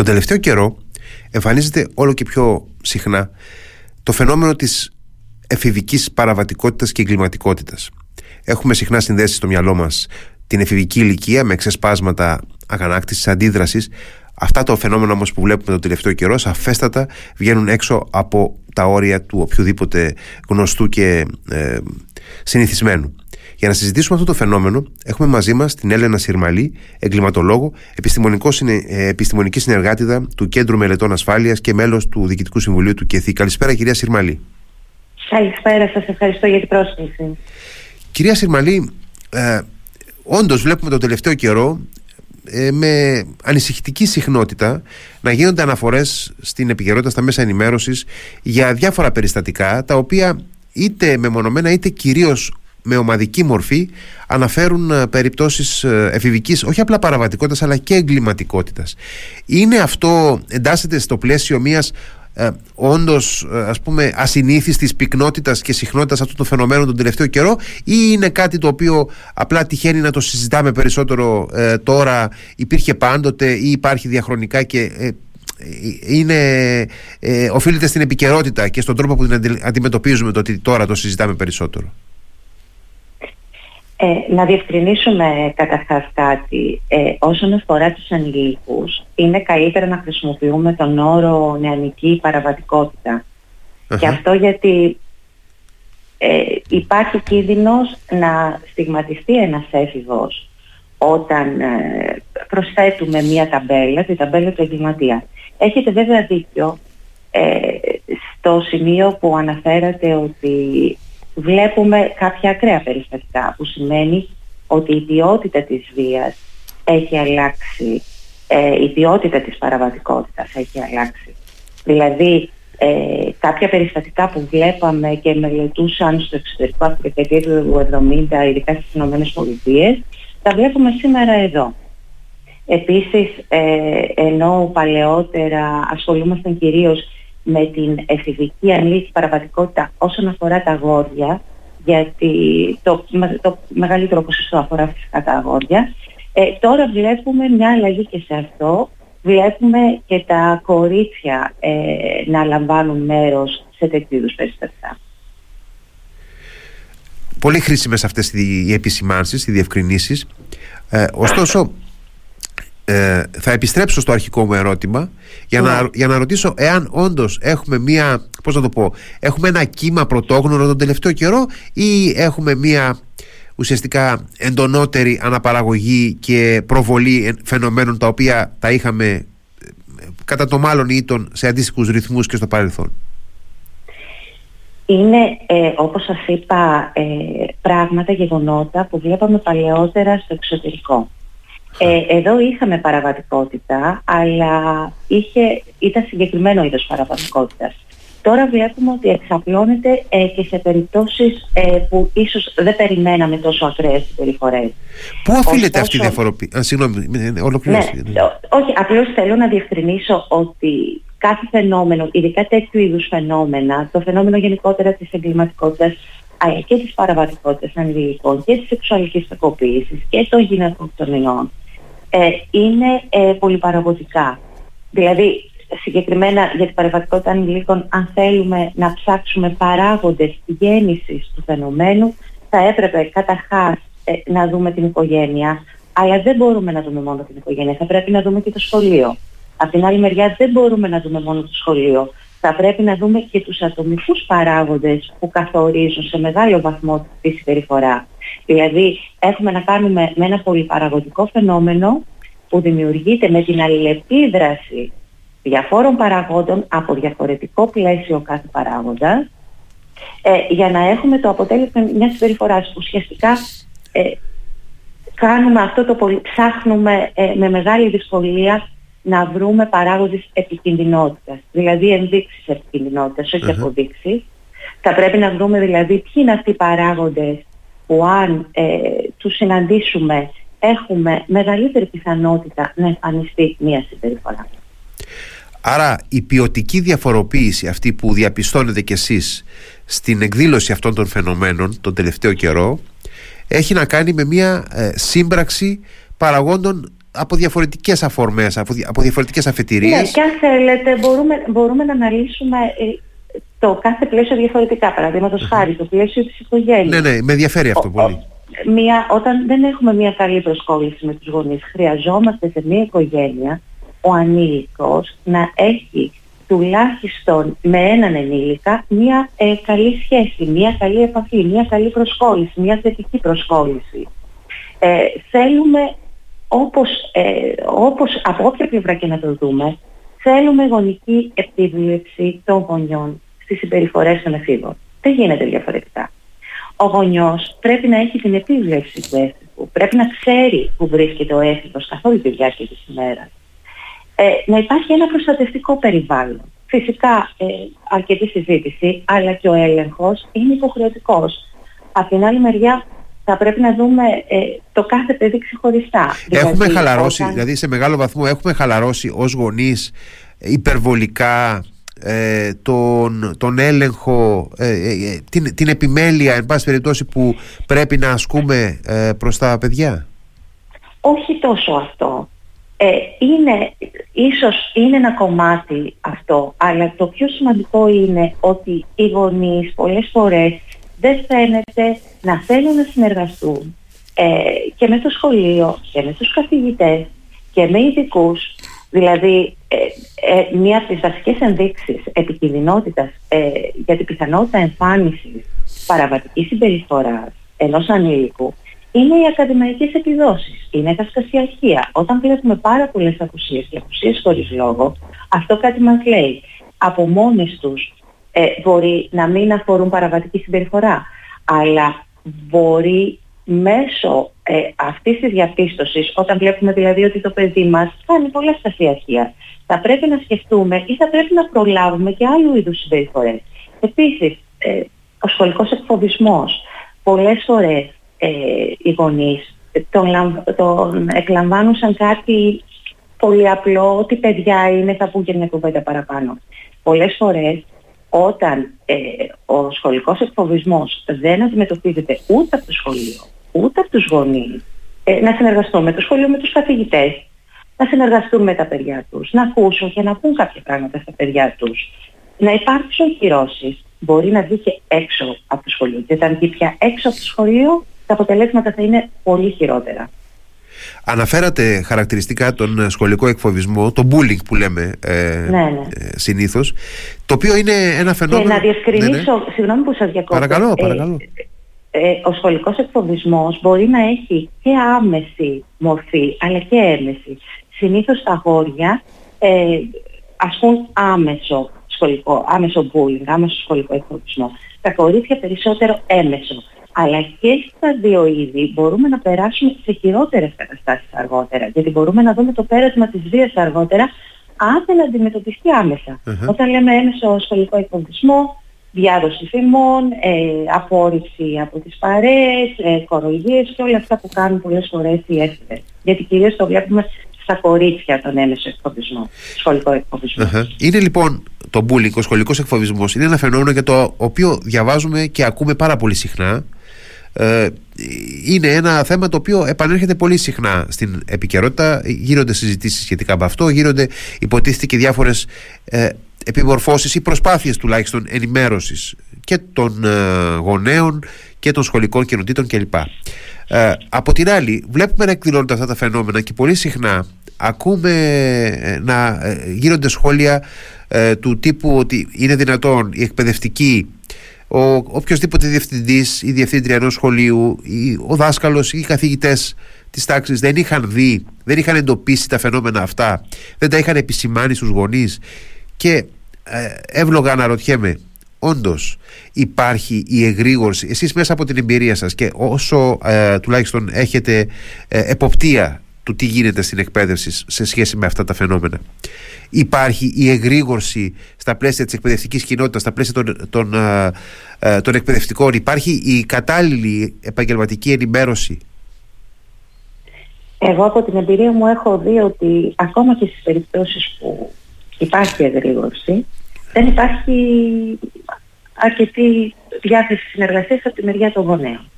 Τον τελευταίο καιρό εμφανίζεται όλο και πιο συχνά το φαινόμενο της εφηβικής παραβατικότητας και εγκληματικότητας. Έχουμε συχνά συνδέσει στο μυαλό μας την εφηβική ηλικία με ξεσπάσματα αγανάκτησης, αντίδρασης. Αυτά το φαινόμενο όμως που βλέπουμε τον τελευταίο καιρό σαφέστατα βγαίνουν έξω από τα όρια του οποιοδήποτε γνωστού και ε, συνηθισμένου. Για να συζητήσουμε αυτό το φαινόμενο, έχουμε μαζί μας την Έλενα Συρμαλή, εγκληματολόγο, ε, επιστημονική συνεργάτηδα του Κέντρου Μελετών Ασφάλειας και μέλος του Διοικητικού Συμβουλίου του ΚΕΘΗ. Καλησπέρα, κυρία Συρμαλή. Καλησπέρα, σας ευχαριστώ για την πρόσκληση. Κυρία Συρμαλή, ε, όντως βλέπουμε τον τελευταίο καιρό ε, με ανησυχητική συχνότητα να γίνονται αναφορές στην επικαιρότητα στα μέσα ενημέρωσης για διάφορα περιστατικά τα οποία είτε μεμονωμένα είτε κυρίως με ομαδική μορφή αναφέρουν ε, περιπτώσεις ε, εφηβικής όχι απλά παραβατικότητας αλλά και εγκληματικότητας. Είναι αυτό, εντάσσεται στο πλαίσιο μιας ε, όντως ας πούμε ασυνήθιστης πυκνότητας και συχνότητας αυτού του φαινομένου τον τελευταίο καιρό ή είναι κάτι το οποίο απλά τυχαίνει να το συζητάμε περισσότερο τώρα υπήρχε πάντοτε ή υπάρχει διαχρονικά και είναι, οφείλεται στην επικαιρότητα και στον τρόπο που την αντιμετωπίζουμε το ότι τώρα το συζητάμε περισσότερο. Ε, να διευκρινίσουμε καταρχάς κάτι. Ε, όσον αφορά τους ανηλίκους, είναι καλύτερα να χρησιμοποιούμε τον όρο νεανική Και αυτό γιατί ε, υπάρχει κίνδυνος να στιγματιστεί ένας έφηβος όταν ε, προσθέτουμε μία ταμπέλα, τη ταμπέλα του εγκληματία. Έχετε βέβαια δίκιο ε, στο σημείο που αναφέρατε ότι βλέπουμε κάποια ακραία περιστατικά που σημαίνει ότι η ποιότητα της βίας έχει αλλάξει, ε, η ποιότητα της παραβατικότητας έχει αλλάξει. Δηλαδή ε, κάποια περιστατικά που βλέπαμε και μελετούσαν στο εξωτερικό από τη δεκαετία του 70, ειδικά στις ΗΠΑ, τα βλέπουμε σήμερα εδώ. Επίσης, ε, ενώ παλαιότερα ασχολούμασταν κυρίως με την εφηβική ανήλικη παραβατικότητα όσον αφορά τα αγόρια, γιατί το, το μεγαλύτερο ποσοστό αφορά φυσικά τα αγόρια. Ε, τώρα βλέπουμε μια αλλαγή και σε αυτό. Βλέπουμε και τα κορίτσια ε, να λαμβάνουν μέρος σε τέτοιου είδους περιστατικά. Πολύ χρήσιμες αυτές οι επισημάνσεις, οι διευκρινήσεις. Ε, ωστόσο, ε, θα επιστρέψω στο αρχικό μου ερώτημα για, να, ναι. για να ρωτήσω εάν όντως έχουμε μία, πώς να το πω, έχουμε ένα κύμα πρωτόγνωρο τον τελευταίο καιρό ή έχουμε μία ουσιαστικά εντονότερη αναπαραγωγή και προβολή φαινομένων τα οποία τα είχαμε ε, κατά το μάλλον ήτον σε αντίστοιχους ρυθμούς και στο παρελθόν. Είναι, ε, όπως σας είπα, ε, πράγματα, γεγονότα που βλέπαμε παλαιότερα στο εξωτερικό. Ε, εδώ είχαμε παραβατικότητα, αλλά είχε, ήταν συγκεκριμένο είδος παραβατικότητας. Τώρα βλέπουμε ότι εξαπλώνεται ε, και σε περιπτώσεις ε, που ίσως δεν περιμέναμε τόσο ακραίες συμπεριφορές. Πού οφείλεται αυτή η διαφοροποίηση; Α, συγγνώμη, ολοκλήρωση. Ναι, ναι. όχι, απλώς θέλω να διευκρινίσω ότι κάθε φαινόμενο, ειδικά τέτοιου είδους φαινόμενα, το φαινόμενο γενικότερα της εγκληματικότητας και της παραβατικότητας ανηλικών και της σεξουαλικής κακοποίησης και των γυναικοκτονιών ε, είναι ε, πολυπαραγωγικά. Δηλαδή, συγκεκριμένα για την παρεμβατικότητα ανηλίκων, αν θέλουμε να ψάξουμε παράγοντες γέννησης του φαινομένου, θα έπρεπε καταρχάς ε, να δούμε την οικογένεια, αλλά δεν μπορούμε να δούμε μόνο την οικογένεια, θα πρέπει να δούμε και το σχολείο. Από την άλλη μεριά δεν μπορούμε να δούμε μόνο το σχολείο. Θα πρέπει να δούμε και τους ατομικούς παράγοντες που καθορίζουν σε μεγάλο βαθμό τη συμπεριφορά. Δηλαδή έχουμε να κάνουμε με ένα πολυπαραγωγικό φαινόμενο που δημιουργείται με την αλληλεπίδραση διαφόρων παραγόντων από διαφορετικό πλαίσιο κάθε παράγοντα ε, για να έχουμε το αποτέλεσμα μιας συμπεριφοράς που ουσιαστικά ε, κάνουμε αυτό το πολύ, ψάχνουμε ε, με μεγάλη δυσκολία να βρούμε παράγοντες επικινδυνότητας, δηλαδή ενδείξεις επικινδυνότητας, όχι αποδείξεις. Θα πρέπει να βρούμε δηλαδή ποιοι είναι αυτοί οι παράγοντες που αν ε, τους συναντήσουμε έχουμε μεγαλύτερη πιθανότητα να εμφανιστεί μία συμπεριφορά. Άρα η ποιοτική διαφοροποίηση αυτή που διαπιστώνετε κι εσείς στην εκδήλωση αυτών των φαινομένων τον τελευταίο καιρό έχει να κάνει με μια ε, σύμπραξη παραγόντων από διαφορετικές αφορμές, από, από διαφορετικές αφετηρίες. Ναι, και αν θέλετε μπορούμε, μπορούμε να αναλύσουμε ε, το κάθε πλαίσιο διαφορετικά. Παραδείγματος uh-huh. χάρη, το πλαίσιο της οικογένειας. Ναι, ναι, με ενδιαφέρει αυτό πολύ. μια, όταν δεν έχουμε μια καλή προσκόλληση με τους γονείς, χρειαζόμαστε σε μια οικογένεια ο ανήλικος να έχει τουλάχιστον με έναν ενήλικα μια ε, καλή σχέση, μια καλή επαφή, μια καλή προσκόλληση, μια θετική προσκόλληση. Ε, θέλουμε όπως, ε, όπως από όποια πλευρά και να το δούμε, θέλουμε γονική επίβλεψη των γονιών στις συμπεριφορές των εφήβων. Δεν γίνεται διαφορετικά. Ο γονιός πρέπει να έχει την επίβλεψη του έφηβου, πρέπει να ξέρει που βρίσκεται ο έφηβος καθ' όλη τη διάρκεια της ημέρας. Ε, να υπάρχει ένα προστατευτικό περιβάλλον. Φυσικά ε, αρκετή συζήτηση, αλλά και ο έλεγχος είναι υποχρεωτικός. Από την άλλη μεριά θα πρέπει να δούμε ε, το κάθε παιδί ξεχωριστά. Έχουμε δηλαδή, χαλαρώσει, δηλαδή σε μεγάλο βαθμό έχουμε χαλαρώσει ως γονείς υπερβολικά ε, τον, τον έλεγχο, ε, ε, την, την επιμέλεια εν πάση περιπτώσει που πρέπει να ασκούμε προς τα παιδιά; Όχι τόσο αυτό. είναι, ίσως είναι ένα κομμάτι αυτό, αλλά το πιο σημαντικό είναι ότι οι γονείς πολλές φορές δεν φαίνεται να θέλουν να συνεργαστούν και με το σχολείο και με τους καθηγητές και με ειδικούς Δηλαδή, ε, ε, μία από τις βασικές ενδείξεις επικινδυνότητας ε, για την πιθανότητα εμφάνισης παραβατικής συμπεριφοράς ενός ανήλικου είναι οι ακαδημαϊκές επιδόσεις, είναι τα σκασιαρχία. Όταν βλέπουμε πάρα πολλές απουσίες και απουσίες χωρίς λόγο, αυτό κάτι μας λέει. Από μόνες τους ε, μπορεί να μην αφορούν παραβατική συμπεριφορά, αλλά μπορεί μέσω ε, αυτής της διαπίστωσης, όταν βλέπουμε δηλαδή ότι το παιδί μας κάνει πολλά στασιαρχία, θα πρέπει να σκεφτούμε ή θα πρέπει να προλάβουμε και άλλου είδους συμπεριφορές. Επίσης, ε, ο σχολικός εκφοβισμός. Πολλές φορές ε, οι γονείς τον, τον εκλαμβάνουν σαν κάτι πολύ απλό, ότι παιδιά είναι, θα πούν και μια κουβέντα παραπάνω. Πολλές φορές όταν ε, ο σχολικός εκφοβισμός δεν αντιμετωπίζεται ούτε από το σχολείο, ούτε από τους γονείς, ε, να συνεργαστούν με το σχολείο, με τους καθηγητές, να συνεργαστούν με τα παιδιά τους, να ακούσουν και να πούν κάποια πράγματα στα παιδιά τους, να υπάρξουν κυρώσεις. Μπορεί να βγει και έξω από το σχολείο και όταν βγει πια έξω από το σχολείο, τα αποτελέσματα θα είναι πολύ χειρότερα. Αναφέρατε χαρακτηριστικά τον σχολικό εκφοβισμό, το bullying που λέμε ε, ναι, ναι. Ε, συνήθως, το οποίο είναι ένα φαινόμενο... Και να διευκρινίσω, ναι, ναι. συγγνώμη που σας διακόπτω. Παρακαλώ, ε, παρακαλώ. Ε, ο σχολικός εκφοβισμός μπορεί να έχει και άμεση μορφή, αλλά και έμεση. Συνήθως τα αγόρια ε, ασκούν άμεσο σχολικό, άμεσο bullying, άμεσο σχολικό εκφοβισμό. Τα κορίτσια περισσότερο έμεσο αλλά και στα δύο είδη μπορούμε να περάσουμε σε χειρότερες καταστάσεις αργότερα. Γιατί μπορούμε να δούμε το πέρασμα της βίας αργότερα αν δεν αντιμετωπιστεί Όταν λέμε έμεσο σχολικό εκποντισμό, διάδοση φημών, ε, απόρριψη από τις παρέες, ε, κοροϊδίες και όλα αυτά που κάνουν πολλές φορές οι έφηβες. Γιατί κυρίως το βλέπουμε στα κορίτσια τον έμεσο εκφοβισμό, σχολικό Είναι λοιπόν το bullying, ο σχολικός εκφοβισμός, είναι ένα φαινόμενο για το οποίο διαβάζουμε και ακούμε πάρα πολύ συχνά ε, είναι ένα θέμα το οποίο επανέρχεται πολύ συχνά στην επικαιρότητα. Γίνονται συζητήσεις σχετικά με αυτό, γίνονται υποτίθεται και διάφορες ε, επιμορφώσεις ή προσπάθειες τουλάχιστον ενημέρωσης και των ε, γονέων και των σχολικών κοινοτήτων κλπ. Ε, από την άλλη, βλέπουμε να εκδηλώνονται αυτά τα φαινόμενα και πολύ συχνά ακούμε ε, να γίνονται σχόλια του τύπου ότι είναι δυνατόν οι εκπαιδευτικοί ο οποιοδήποτε διευθυντής ή διευθύντρια ενός σχολείου, ή ο δάσκαλος ή οι καθηγητές της τάξης δεν είχαν δει, δεν είχαν εντοπίσει τα φαινόμενα αυτά, δεν τα είχαν επισημάνει στους γονείς. Και ε, εύλογα αναρωτιέμαι, όντως υπάρχει η εγρήγορση, εσείς μέσα από την εμπειρία σας και όσο ε, τουλάχιστον έχετε ε, εποπτεία του τι γίνεται στην εκπαίδευση σε σχέση με αυτά τα φαινόμενα. Υπάρχει η εγρήγορση στα πλαίσια της εκπαιδευτικής κοινότητας, στα πλαίσια των, των, ε, ε, των εκπαιδευτικών. Υπάρχει η κατάλληλη επαγγελματική ενημέρωση. Εγώ από την εμπειρία μου έχω δει ότι ακόμα και στις περιπτώσεις που υπάρχει εγρήγορση δεν υπάρχει αρκετή διάθεση συνεργασίας από τη μεριά των γονέων.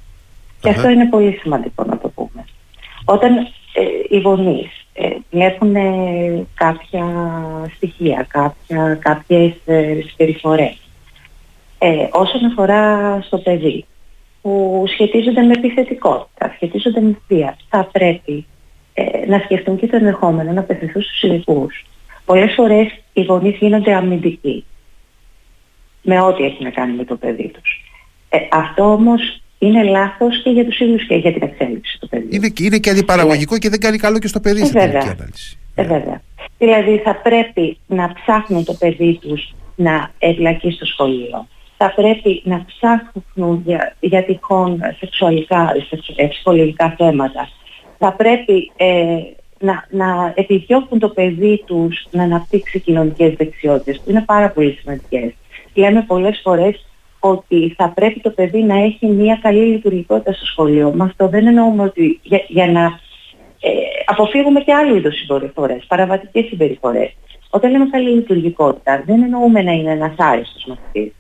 Και αυτό είναι πολύ σημαντικό να το πούμε. Όταν ε, οι γονείς ε, βλέπουν κάποια στοιχεία, κάποια, κάποιες ε, συμπεριφορές. Ε, όσον αφορά στο παιδί, που σχετίζονται με επιθετικότητα, σχετίζονται με βία, θα πρέπει ε, να σκεφτούν και το ενδεχόμενο να απευθυνθούν στους ειδικούς. Πολλές φορές οι γονείς γίνονται αμυντικοί με ό,τι έχει να κάνει με το παιδί τους. Ε, αυτό όμως είναι λάθος και για τους ίδιους και για την εξέλιξη του παιδιού. Είναι, είναι και αντιπαραγωγικό και δεν κάνει καλό και στο παιδί ε, στην ανάλυση. Ε, βέβαια. Δηλαδή θα πρέπει να ψάχνουν το παιδί τους να ευλακεί στο σχολείο. Θα πρέπει να ψάχνουν για, για τυχόν σεξουαλικά, ψυχολογικά θέματα. Θα πρέπει ε, να, να επιδιώκουν το παιδί τους να αναπτύξει κοινωνικές δεξιότητες που είναι πάρα πολύ σημαντικές. Λέμε πολλές φορές ότι θα πρέπει το παιδί να έχει μια καλή λειτουργικότητα στο σχολείο. Με αυτό δεν εννοούμε ότι για, να ε, αποφύγουμε και άλλου είδους συμπεριφορές, παραβατικές συμπεριφορές. Όταν λέμε καλή λειτουργικότητα δεν εννοούμε να είναι ένας άριστος μαθητής.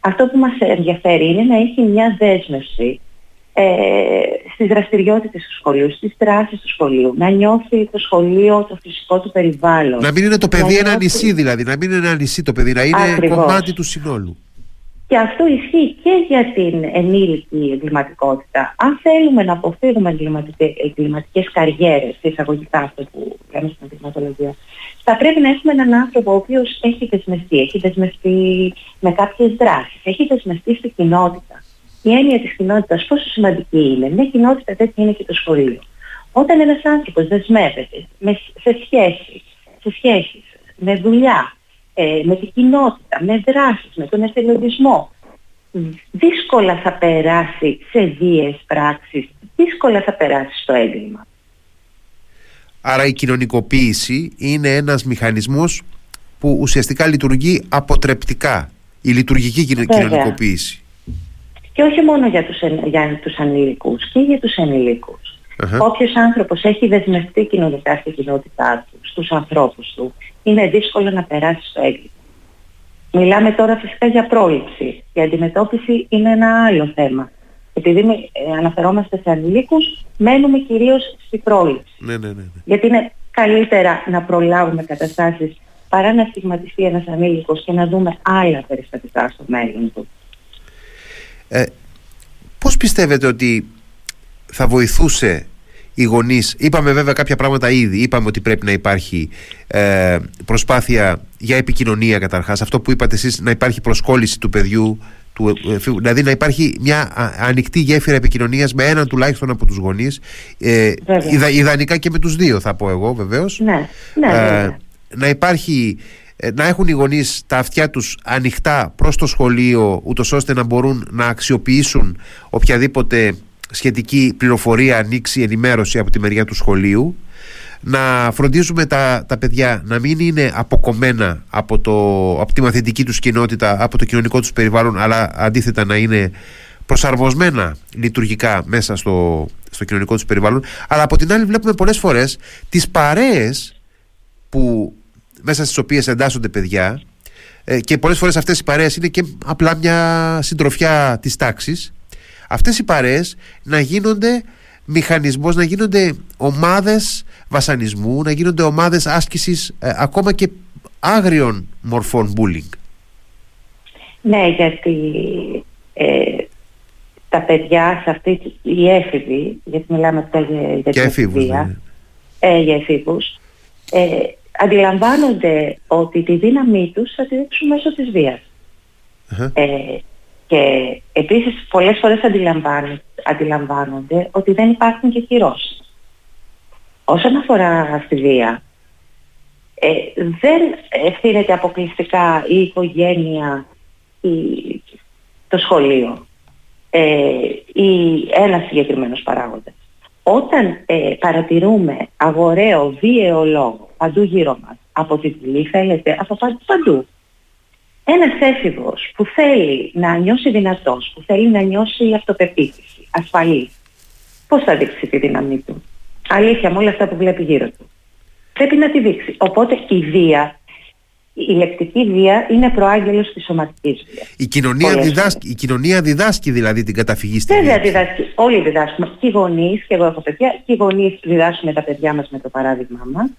Αυτό που μας ενδιαφέρει είναι να έχει μια δέσμευση ε, στις δραστηριότητες του σχολείου, στις δράσεις του σχολείου, να νιώθει το σχολείο, το φυσικό του περιβάλλον. Να μην είναι το παιδί ένα νησί δηλαδή, να μην είναι ένα νησί το παιδί, να είναι κομμάτι του συνόλου. Και αυτό ισχύει και για την ενήλικη εγκληματικότητα. Αν θέλουμε να αποφύγουμε εγκληματικές καριέρες, εισαγωγικά αυτό που λέμε στην εγκληματολογία, θα πρέπει να έχουμε έναν άνθρωπο ο οποίος έχει δεσμευτεί, έχει δεσμευτεί με κάποιες δράσεις, έχει δεσμευτεί στην κοινότητα. Η έννοια της κοινότητας πόσο σημαντική είναι. Μια κοινότητα τέτοια είναι και το σχολείο. Όταν ένας άνθρωπος δεσμεύεται σε σχέσεις, σε σχέσεις, με δουλειά, ε, με την κοινότητα, με δράσεις, με τον εθελοντισμό. Δύσκολα θα περάσει σε βίες πράξεις, δύσκολα θα περάσει στο έγκλημα. Άρα η κοινωνικοποίηση είναι ένας μηχανισμός που ουσιαστικά λειτουργεί αποτρεπτικά, η λειτουργική κοινωνικοποίηση. Και όχι μόνο για τους, για τους ανήλικους, και για τους ενηλικους uh Όποιος άνθρωπος έχει δεσμευτεί κοινωνικά στην κοινότητά του, στους ανθρώπους του, είναι δύσκολο να περάσει στο έγκλημα. Μιλάμε τώρα φυσικά για πρόληψη. Η αντιμετώπιση είναι ένα άλλο θέμα. Επειδή ε, αναφερόμαστε σε ανηλίκους, μένουμε κυρίως στη πρόληψη. Ναι, ναι, ναι, ναι. Γιατί είναι καλύτερα να προλάβουμε καταστάσεις παρά να στιγματιστεί ένας ανήλικος και να δούμε άλλα περιστατικά στο μέλλον του. Ε, πώς πιστεύετε ότι θα βοηθούσε οι γονείς. Είπαμε βέβαια κάποια πράγματα ήδη. Είπαμε ότι πρέπει να υπάρχει ε, προσπάθεια για επικοινωνία καταρχάς. Αυτό που είπατε εσείς, να υπάρχει προσκόλληση του παιδιού. Του, ε, δηλαδή να υπάρχει μια ανοιχτή γέφυρα επικοινωνίας με έναν τουλάχιστον από τους γονείς. Ε, ιδανικά και με τους δύο, θα πω εγώ βεβαίως. Ναι, ναι, ε, να υπάρχει ε, να έχουν οι γονείς τα αυτιά τους ανοιχτά προς το σχολείο ούτως ώστε να μπορούν να αξιοποιήσουν οποιαδήποτε σχετική πληροφορία, ανοίξει, ενημέρωση από τη μεριά του σχολείου. Να φροντίζουμε τα, τα παιδιά να μην είναι αποκομμένα από, το, από τη μαθητική τους κοινότητα, από το κοινωνικό τους περιβάλλον αλλά αντίθετα να είναι προσαρμοσμένα λειτουργικά μέσα στο, στο κοινωνικό τους περιβάλλον. Αλλά από την άλλη βλέπουμε πολλές φορές τις παρέες που μέσα στις οποίες εντάσσονται παιδιά ε, και πολλές φορές αυτές οι παρέες είναι και απλά μια συντροφιά της τάξης αυτές οι παρέες να γίνονται μηχανισμός, να γίνονται ομάδες βασανισμού, να γίνονται ομάδες άσκησης ε, ακόμα και άγριων μορφών bullying. Ναι, γιατί ε, τα παιδιά σε αυτή η έφηβη, γιατί μιλάμε τώρα για, την εφήβους, ναι. ε, για εφήβους, ε, αντιλαμβάνονται ότι τη δύναμή τους θα τη δείξουν μέσω της βιας και επίσης πολλές φορές αντιλαμβάνονται ότι δεν υπάρχουν και κυρώσεις. Όσον αφορά στη βία, ε, δεν ευθύνεται αποκλειστικά η οικογένεια ή το σχολείο ε, ή ένας συγκεκριμένος παράγοντας. Όταν ε, παρατηρούμε αγοραίο, βίαιο λόγο παντού γύρω μας, από τη βουλή θέλετε, από παντού, ένας έφηβος που θέλει να νιώσει δυνατός, που θέλει να νιώσει αυτοπεποίθηση, ασφαλή, πώς θα δείξει τη δύναμή του; Αλήθεια με όλα αυτά που βλέπει γύρω του. Πρέπει να τη δείξει. Οπότε η βία η λεκτική βία είναι προάγγελος της σωματικής βίας. Η κοινωνία, διδάσκει, η κοινωνία διδάσκει δηλαδή την καταφυγή στη Βέβαια διδάσκει. Όλοι διδάσκουμε. Και οι γονείς, και εγώ έχω παιδιά, και οι γονείς διδάσκουμε τα παιδιά μας με το παράδειγμά μας.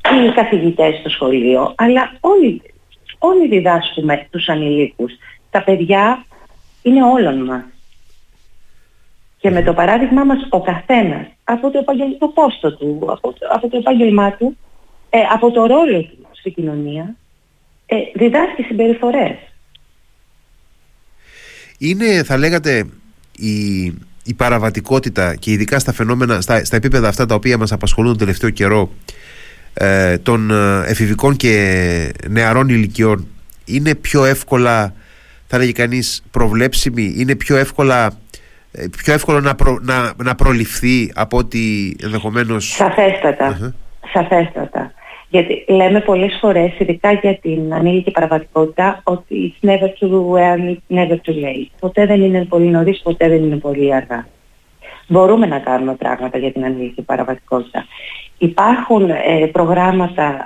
Και οι καθηγητές στο σχολείο. Αλλά όλοι, όλοι διδάσκουμε τους ανηλίκους. Τα παιδιά είναι όλων μας. Και με το παράδειγμά μας ο καθένας από το, επαγγελματικό πόστο του, από το, από το επάγγελμά του, ε, από το ρόλο του στην κοινωνία, ε, διδάσκει συμπεριφορές. Είναι, θα λέγατε, η, η παραβατικότητα και ειδικά στα φαινόμενα, στα, στα επίπεδα αυτά τα οποία μας απασχολούν τον τελευταίο καιρό ε, των ε, εφηβικών και νεαρών ηλικιών είναι πιο εύκολα θα λέγει κανείς προβλέψιμη είναι πιο εύκολα ε, πιο εύκολο να, να, να προληφθεί από ότι ενδεχομένως Σαφέστατα, σαφέστατα γιατί λέμε πολλές φορές, ειδικά για την ανήλικη παραβατικότητα, ότι it's never too early, never too late. Ποτέ δεν είναι πολύ νωρίς, ποτέ δεν είναι πολύ αργά. Μπορούμε να κάνουμε πράγματα για την ανήλικη παραβατικότητα. Υπάρχουν ε, προγράμματα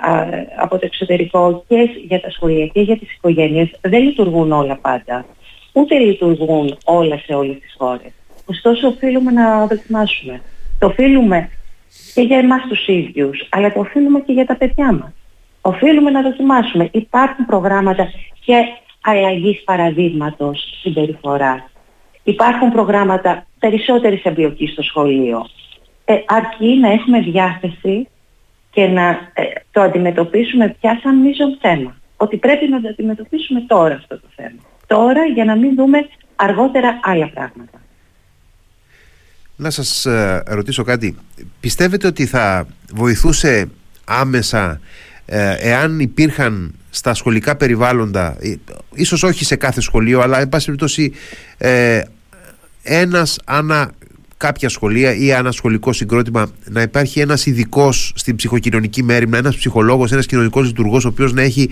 από το εξωτερικό και για τα σχολεία και για τις οικογένειες. Δεν λειτουργούν όλα πάντα. Ούτε λειτουργούν όλα σε όλες τις χώρες. Ωστόσο οφείλουμε να δοκιμάσουμε. Το οφείλουμε και για εμάς τους ίδιους, αλλά το οφείλουμε και για τα παιδιά μας. Οφείλουμε να δοκιμάσουμε. Υπάρχουν προγράμματα και αλλαγής παραδείγματος συμπεριφοράς. Υπάρχουν προγράμματα περισσότερης εμπλοκής στο σχολείο. Ε, αρκεί να έχουμε διάθεση και να ε, το αντιμετωπίσουμε πια σαν μείζον θέμα. Ότι πρέπει να το αντιμετωπίσουμε τώρα αυτό το θέμα. Τώρα για να μην δούμε αργότερα άλλα πράγματα. Να σας ε, ρωτήσω κάτι. Πιστεύετε ότι θα βοηθούσε άμεσα ε, εάν υπήρχαν στα σχολικά περιβάλλοντα, ε, ίσως όχι σε κάθε σχολείο, αλλά εν πάση περιπτώσει ένας ανά κάποια σχολεία ή ένα σχολικό συγκρότημα να υπάρχει ένας ειδικός στην ψυχοκοινωνική μέρημνα, ένας ψυχολόγος, ένας κοινωνικός λειτουργός, ο οποίος να έχει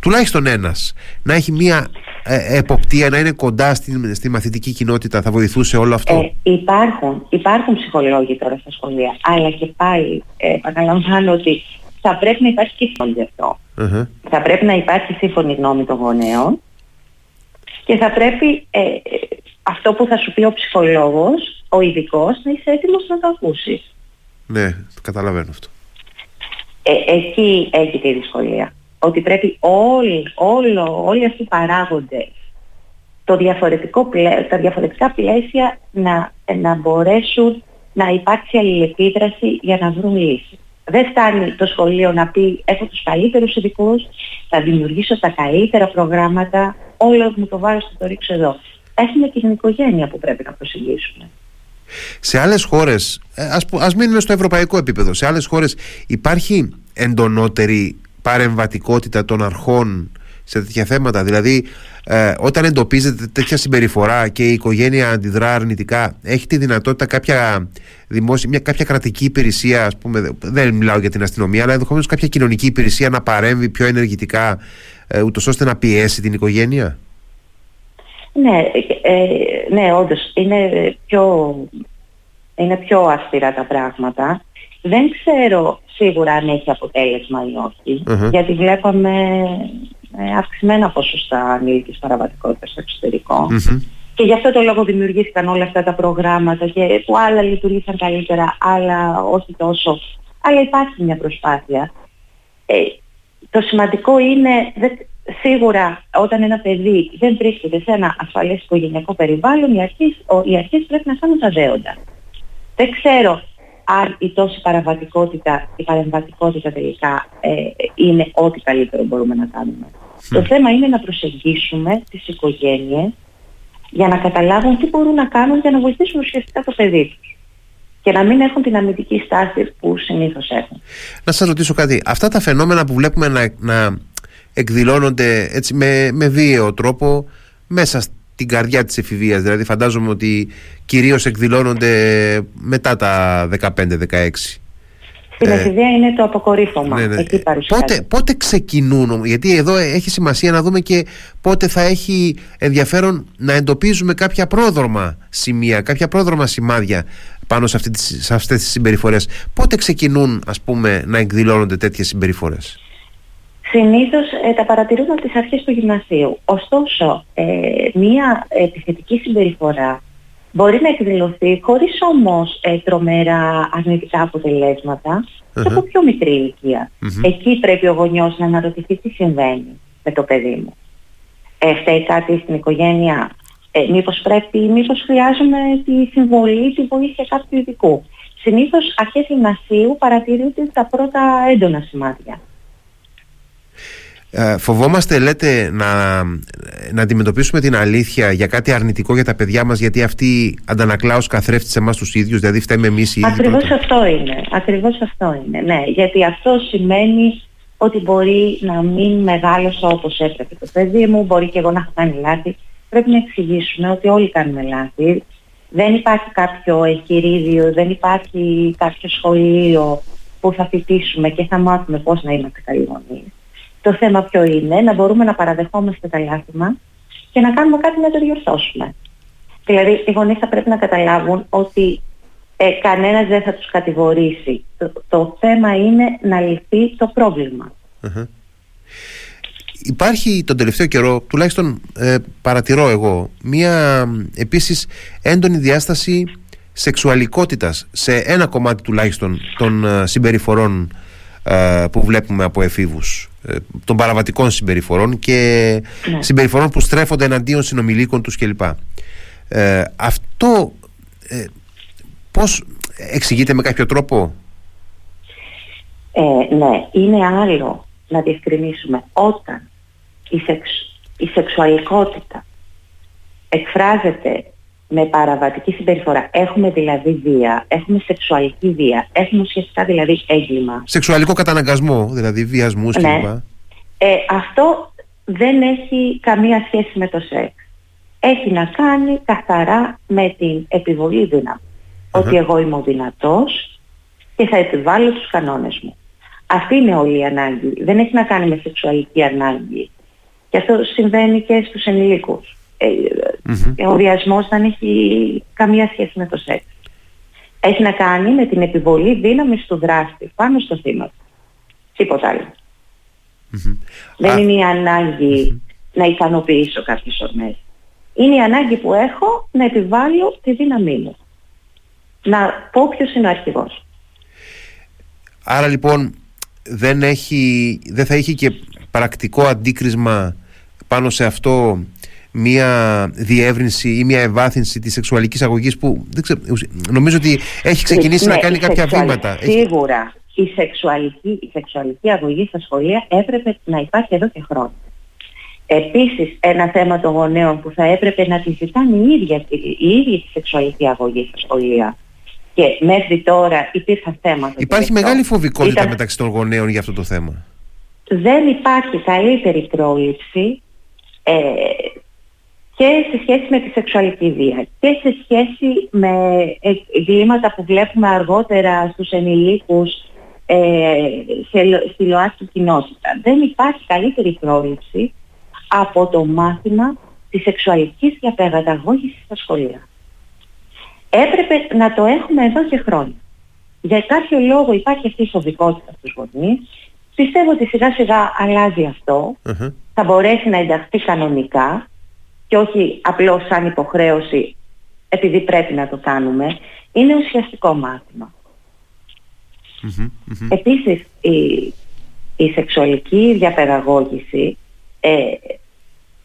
τουλάχιστον ένας, να έχει μία ε, εποπτεία, να είναι κοντά στη, στη μαθητική κοινότητα, θα βοηθούσε όλο αυτό; Ε, υπάρχουν, υπάρχουν ψυχολόγοι τώρα στα σχολεία, αλλά και πάλι ε, επαναλαμβάνω ότι θα πρέπει να υπάρχει και γι' αυτο Θα πρέπει να υπάρχει σύμφωνη γνώμη των γονέων και θα πρέπει ε, αυτό που θα σου πει ο ψυχολόγος ο ειδικός να είσαι έτοιμος να το ακούσει. Ναι, το καταλαβαίνω αυτό. Ε, εκεί έχει τη δυσκολία. Ότι πρέπει όλοι, όλο, όλοι αυτοί οι παράγοντες το διαφορετικό τα διαφορετικά πλαίσια να, να μπορέσουν να υπάρξει αλληλεπίδραση για να βρουν λύση. Δεν φτάνει το σχολείο να πει έχω τους καλύτερους ειδικούς, θα δημιουργήσω τα καλύτερα προγράμματα, όλο μου το βάρος θα το ρίξω εδώ. Έχουμε και την οικογένεια που πρέπει να προσεγγίσουμε. Σε άλλες χώρες, ε, ας, ας μείνουμε στο ευρωπαϊκό επίπεδο, σε άλλες χώρες υπάρχει εντονότερη παρεμβατικότητα των αρχών σε τέτοια θέματα; Δηλαδή, ε, όταν εντοπίζεται τέτοια συμπεριφορά και η οικογένεια αντιδρά αρνητικά, έχει τη δυνατότητα κάποια δημόσια, μια, κάποια κρατική υπηρεσία, ας πούμε, δεν μιλάω για την αστυνομία, αλλά ενδεχομένως κάποια κοινωνική υπηρεσία να παρέμβει πιο ενεργητικά, ε, ούτως ώστε να πιέσει την οικογένεια; Ναι, ε, ναι, όντως είναι πιο, είναι πιο αυστηρά τα πράγματα. Δεν ξέρω σίγουρα αν έχει αποτέλεσμα ή οχι γιατί βλέπαμε ε, αυξημένα ποσοστά ανήλικης παραβατικότητας στο εξωτερικο Και γι' αυτό το λόγο δημιουργήθηκαν όλα αυτά τα προγράμματα και που άλλα λειτουργήσαν καλύτερα, άλλα όχι τόσο. Αλλά υπάρχει μια προσπάθεια. Ε, το σημαντικό είναι, σίγουρα όταν ένα παιδί δεν βρίσκεται σε ένα ασφαλές οικογενειακό περιβάλλον, οι αρχές, οι αρχές πρέπει να κάνουν τα δέοντα. Δεν ξέρω αν η τόση παραβατικότητα, η παρεμβατικότητα τελικά ε, είναι ό,τι καλύτερο μπορούμε να κάνουμε. Το θέμα είναι να προσεγγίσουμε τις οικογένειες για να καταλάβουν τι μπορούν να κάνουν για να βοηθήσουν ουσιαστικά το παιδί τους και να μην έχουν την αμυντική στάση που συνήθως έχουν. Να σας ρωτήσω κάτι. Αυτά τα φαινόμενα που βλέπουμε να, να εκδηλώνονται έτσι με, με βίαιο τρόπο μέσα στην καρδιά της εφηβείας δηλαδή φαντάζομαι ότι κυρίως εκδηλώνονται μετά τα 15-16 στην ε, εφηβεία είναι το αποκορύφωμα. Ναι, ναι. Εκεί πότε, πότε ξεκινούν, γιατί εδώ έχει σημασία να δούμε και πότε θα έχει ενδιαφέρον να εντοπίζουμε κάποια πρόδρομα σημεία, κάποια πρόδρομα σημάδια πάνω σε, αυτή, σε αυτές τις συμπεριφορές. Πότε ξεκινούν ας πούμε να εκδηλώνονται τέτοιες συμπεριφορές; Συνήθως ε, τα παρατηρούν από τις αρχές του γυμνασίου. Ωστόσο, ε, μία επιθετική συμπεριφορά μπορεί να εκδηλωθεί χωρίς όμως ε, τρομερά αρνητικά αποτελέσματα από πιο μικρή Εκεί πρέπει ο γονιός να αναρωτηθεί τι συμβαίνει με το παιδί μου. Ε, φταίει κάτι στην οικογένεια; Ε, μήπως πρέπει, μήπως χρειάζομαι τη συμβολή, τη βοήθεια κάποιου ειδικού; Συνήθως αρχές γυμνασίου παρατηρούνται τα πρώτα έντονα σημάδια. Ε, φοβόμαστε, λέτε, να, να αντιμετωπίσουμε την αλήθεια για κάτι αρνητικό για τα παιδιά μας γιατί αυτή αντανακλά ως καθρέφτη σε εμάς τους ίδιους, δηλαδή φταίμε εμείς οι ίδιοι. Ακριβώς αυτό είναι, ακριβώς αυτό είναι, ναι, γιατί αυτό σημαίνει ότι μπορεί να μην μεγάλωσε όπως έπρεπε το παιδί μου, μπορεί και εγώ να έχω κάνει λάθη. Πρέπει να εξηγήσουμε ότι όλοι κάνουμε λάθη. Δεν υπάρχει κάποιο εγχειρίδιο, δεν υπάρχει κάποιο σχολείο που θα φοιτήσουμε και θα μάθουμε πώς να είμαστε καλοί γονείς. Το θέμα ποιο είναι, να μπορούμε να παραδεχόμαστε τα λάθη μας και να κάνουμε κάτι να το διορθώσουμε. Δηλαδή, οι γονείς θα πρέπει να καταλάβουν ότι ε, κανένας δεν θα τους κατηγορήσει. Το, θέμα είναι να λυθεί το προβλημα Υπάρχει τον τελευταίο καιρό, τουλάχιστον ε, παρατηρώ εγώ, μία επίσης έντονη διάσταση σεξουαλικότητας σε ένα κομμάτι τουλάχιστον των ε, συμπεριφορών ε, που βλέπουμε από εφήβους ε, των παραβατικών συμπεριφορών και ναι. συμπεριφορών που στρέφονται εναντίον συνομιλίκων τους κλπ. Ε, αυτό ε, πώς εξηγείται με κάποιο τρόπο; Ε, ναι, είναι άλλο να διευκρινίσουμε όταν η, σεξ, η σεξουαλικότητα εκφράζεται με παραβατική συμπεριφορά. Έχουμε δηλαδή βία, έχουμε σεξουαλική βία, έχουμε ουσιαστικά δηλαδή έγκλημα. Σεξουαλικό καταναγκασμό, δηλαδή βιασμού ναι. κλπ. Ε, αυτό δεν έχει καμία σχέση με το σεξ. Έχει να κάνει καθαρά με την επιβολή Ότι εγώ είμαι ο δυνατός και θα επιβάλλω τους κανόνες μου. Αυτή είναι όλη η ανάγκη. Δεν έχει να κάνει με σεξουαλική ανάγκη. Και αυτό συμβαίνει και στους ενηλίκους. Ε, ο βιασμός δεν έχει καμία σχέση με το σεξ. Έχει να κάνει με την επιβολή δύναμης του δράστη πάνω στο θύμα. Τίποτα Δεν είναι η ανάγκη να ικανοποιήσω κάποιες ορμές. Είναι η ανάγκη που έχω να επιβάλλω τη δύναμή μου. Να πω ποιος είναι ο αρχηγός. Άρα λοιπόν δεν, έχει, δεν θα έχει και πρακτικό αντίκρισμα πάνω σε αυτό μία διεύρυνση ή μία ευάθυνση της σεξουαλικής αγωγής που δεν ξέρω, νομίζω ότι έχει ξεκινήσει να ναι, κάνει κάποια βήματα. Σίγουρα. Η σεξουαλική, η σεξουαλική αγωγή στα σχολεία έπρεπε να υπάρχει εδώ και χρόνια. Επίσης ένα θέμα των γονέων που θα έπρεπε να τη ζητάνε οι ίδιοι, η ίδια τη σεξουαλική αγωγή στα σχολεία. Και μέχρι τώρα υπήρχαν θέματα. Υπάρχει μεγάλη φοβικότητα μεταξύ των γονέων για αυτό το θέμα. Δεν υπάρχει καλύτερη πρόληψη ε, και σε σχέση με τη σεξουαλική βία και σε σχέση με εγκλήματα που βλέπουμε αργότερα στους ενηλίκους ε, στη ΛΟΑΤΚΙ κοινότητα. Δεν υπάρχει καλύτερη πρόληψη από το μάθημα της σεξουαλικής διαπαιδαγώγησης στα σχολεία. Έπρεπε να το έχουμε εδώ και χρόνια. Για κάποιο λόγο υπάρχει αυτή η φοβικότητα στους γονείς. Πιστεύω ότι σιγά σιγά αλλάζει Θα μπορέσει να ενταχθεί κανονικά και όχι απλώς σαν υποχρέωση επειδή πρέπει να το κάνουμε. Είναι ουσιαστικό Επίσης η, η σεξουαλική διαπαιδαγώγηση ε,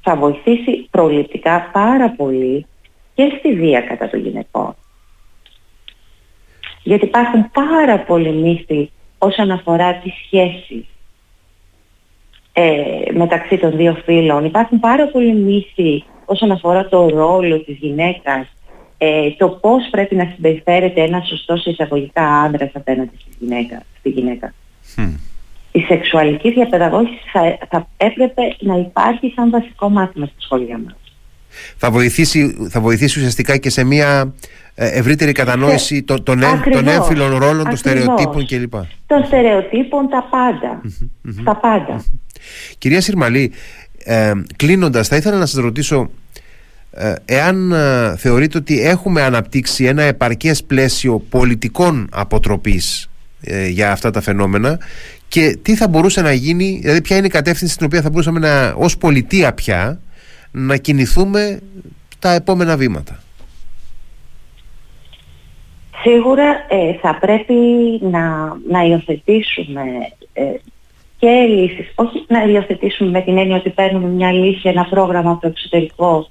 θα βοηθήσει προληπτικά πάρα πολύ και στη βία κατά των γυναικών. Γιατί υπάρχουν πάρα πολλοί μύθοι όσον αφορά τη σχέση ε, μεταξύ των δύο φίλων. Υπάρχουν πάρα πολλοί μύθοι όσον αφορά το ρόλο της γυναίκας, ε, το πώς πρέπει να συμπεριφέρεται ένα σωστός εισαγωγικά άντρας απέναντι στη γυναίκα. Στη γυναίκα. Η σεξουαλική διαπαιδαγώγηση θα, θα έπρεπε να υπάρχει σαν βασικό μάθημα στη σχολεία μας. Θα βοηθήσει, θα βοηθήσει ουσιαστικά και σε μια ε, ευρύτερη κατανόηση των, των, των έμφυλων ρόλων, των στερεοτύπων κλπ. Των στερεοτύπων, τα πάντα. Τα πάντα. Κυρία Συρμαλή, ε, κλείνοντας θα ήθελα να σας ρωτήσω ε, εάν ε, θεωρείτε ότι έχουμε αναπτύξει ένα επαρκές πλαίσιο πολιτικών αποτροπής ε, για αυτά τα φαινόμενα και τι θα μπορούσε να γίνει, δηλαδή ποια είναι η κατεύθυνση στην οποία θα μπορούσαμε να, ως πολιτεία πια να κινηθούμε τα επόμενα βήματα; Σίγουρα ε, θα πρέπει να, να υιοθετήσουμε ε, και λύσεις, όχι να υιοθετήσουμε με την έννοια ότι παίρνουμε μια λύση, ένα πρόγραμμα από το εξωτερικό,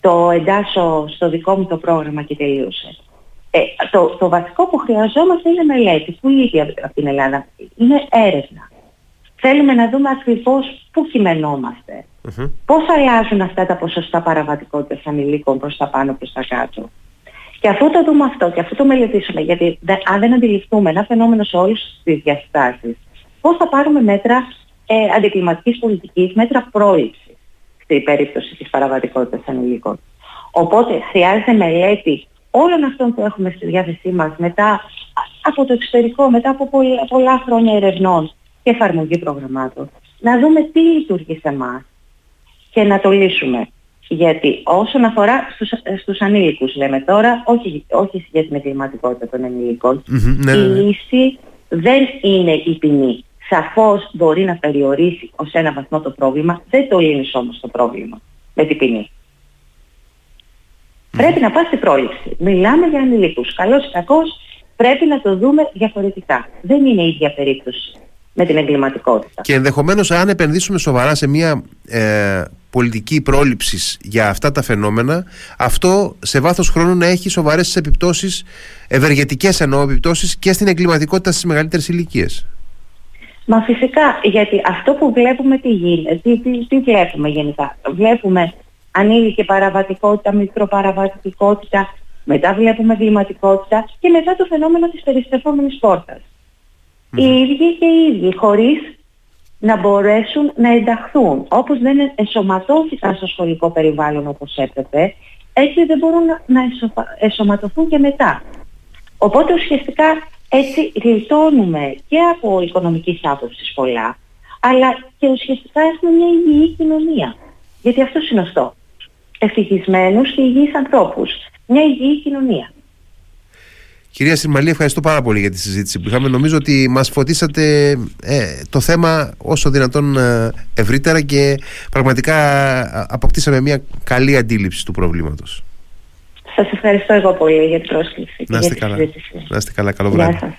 το εντάσσω στο δικό μου το πρόγραμμα και τελείωσε. Ε, το, το βασικό που χρειαζόμαστε είναι μελέτη, που ήδη από την Ελλάδα; Είναι έρευνα. Θέλουμε να δούμε ακριβώς πού κειμενόμαστε. Mm-hmm. Πώς αλλάζουν αυτά τα ποσοστά παραβατικότητας ανηλίκων προς τα πάνω προς τα κάτω. Και αφού το δούμε αυτό και αφού το μελετήσουμε, γιατί αν δεν αντιληφθούμε ένα φαινόμενο σε όλες τις διαστάσεις, πώς θα πάρουμε μέτρα ε, αντικλιματικής πολιτικής, μέτρα πρόληψης στην περίπτωση της παραβατικότητας ανηλίκων. Οπότε χρειάζεται μελέτη όλων αυτών που έχουμε στη διάθεσή μας μετά από το εξωτερικό, μετά από πολλά, χρόνια ερευνών και εφαρμογή προγραμμάτων, να δούμε τι λειτουργεί σε εμάς και να το λύσουμε. Γιατί όσον αφορά στους, στους ανήλικους λέμε τώρα, όχι, όχι για την εγκληματικότητα των ενηλικων ναι, η ναι, ναι. λύση δεν είναι η ποινή. Σαφώς μπορεί να περιορίσει ως ένα βαθμό το πρόβλημα, δεν το λύνεις όμως το πρόβλημα με την ποινή. Πρέπει να πας στην πρόληψη. Μιλάμε για ανηλίκους. Καλός ή κακός πρέπει να το δούμε διαφορετικά. Δεν είναι η ίδια περίπτωση με την εγκληματικότητα. Και ενδεχομένως αν επενδύσουμε σοβαρά σε μια ε, πολιτική πρόληψης για αυτά τα φαινόμενα, αυτό σε βάθος χρόνου να έχει σοβαρές επιπτώσεις, ευεργετικές εννοώ επιπτώσεις και στην εγκληματικότητα στις μεγαλύτερες ηλικίες. Μα φυσικά, γιατί αυτό που βλέπουμε τι γίνεται, τι, τι, τι βλέπουμε γενικά. Βλέπουμε ανήλικη παραβατικότητα, μικροπαραβατικότητα, μετά βλέπουμε εγκληματικότητα και μετά το φαινόμενο της περιστρεφόμενης πόρτας. Οι ίδιοι και οι ίδιοι, χωρίς να μπορέσουν να ενταχθούν. Όπως δεν ενσωματώθηκαν στο σχολικό περιβάλλον όπως έπρεπε, έτσι δεν μπορούν να ενσωματωθούν και μετά. Οπότε ουσιαστικά έτσι γλιτώνουμε και από οικονομικής άποψης πολλά, αλλά και ουσιαστικά έχουμε μια υγιή κοινωνία. Γιατί αυτό είναι ο στόχος ευτυχισμένους και υγιείς ανθρώπους. Μια υγιή κοινωνία. Κυρία Συρμαλή, ευχαριστώ πάρα πολύ για τη συζήτηση που είχαμε. Νομίζω ότι μας φωτίσατε ε, το θέμα όσο δυνατόν ε, ευρύτερα και πραγματικά ε, αποκτήσαμε μια καλή αντίληψη του προβλήματος. Σας ευχαριστώ εγώ πολύ για την πρόσκληση. Να είστε καλά. Να είστε καλά. Καλό βράδυ.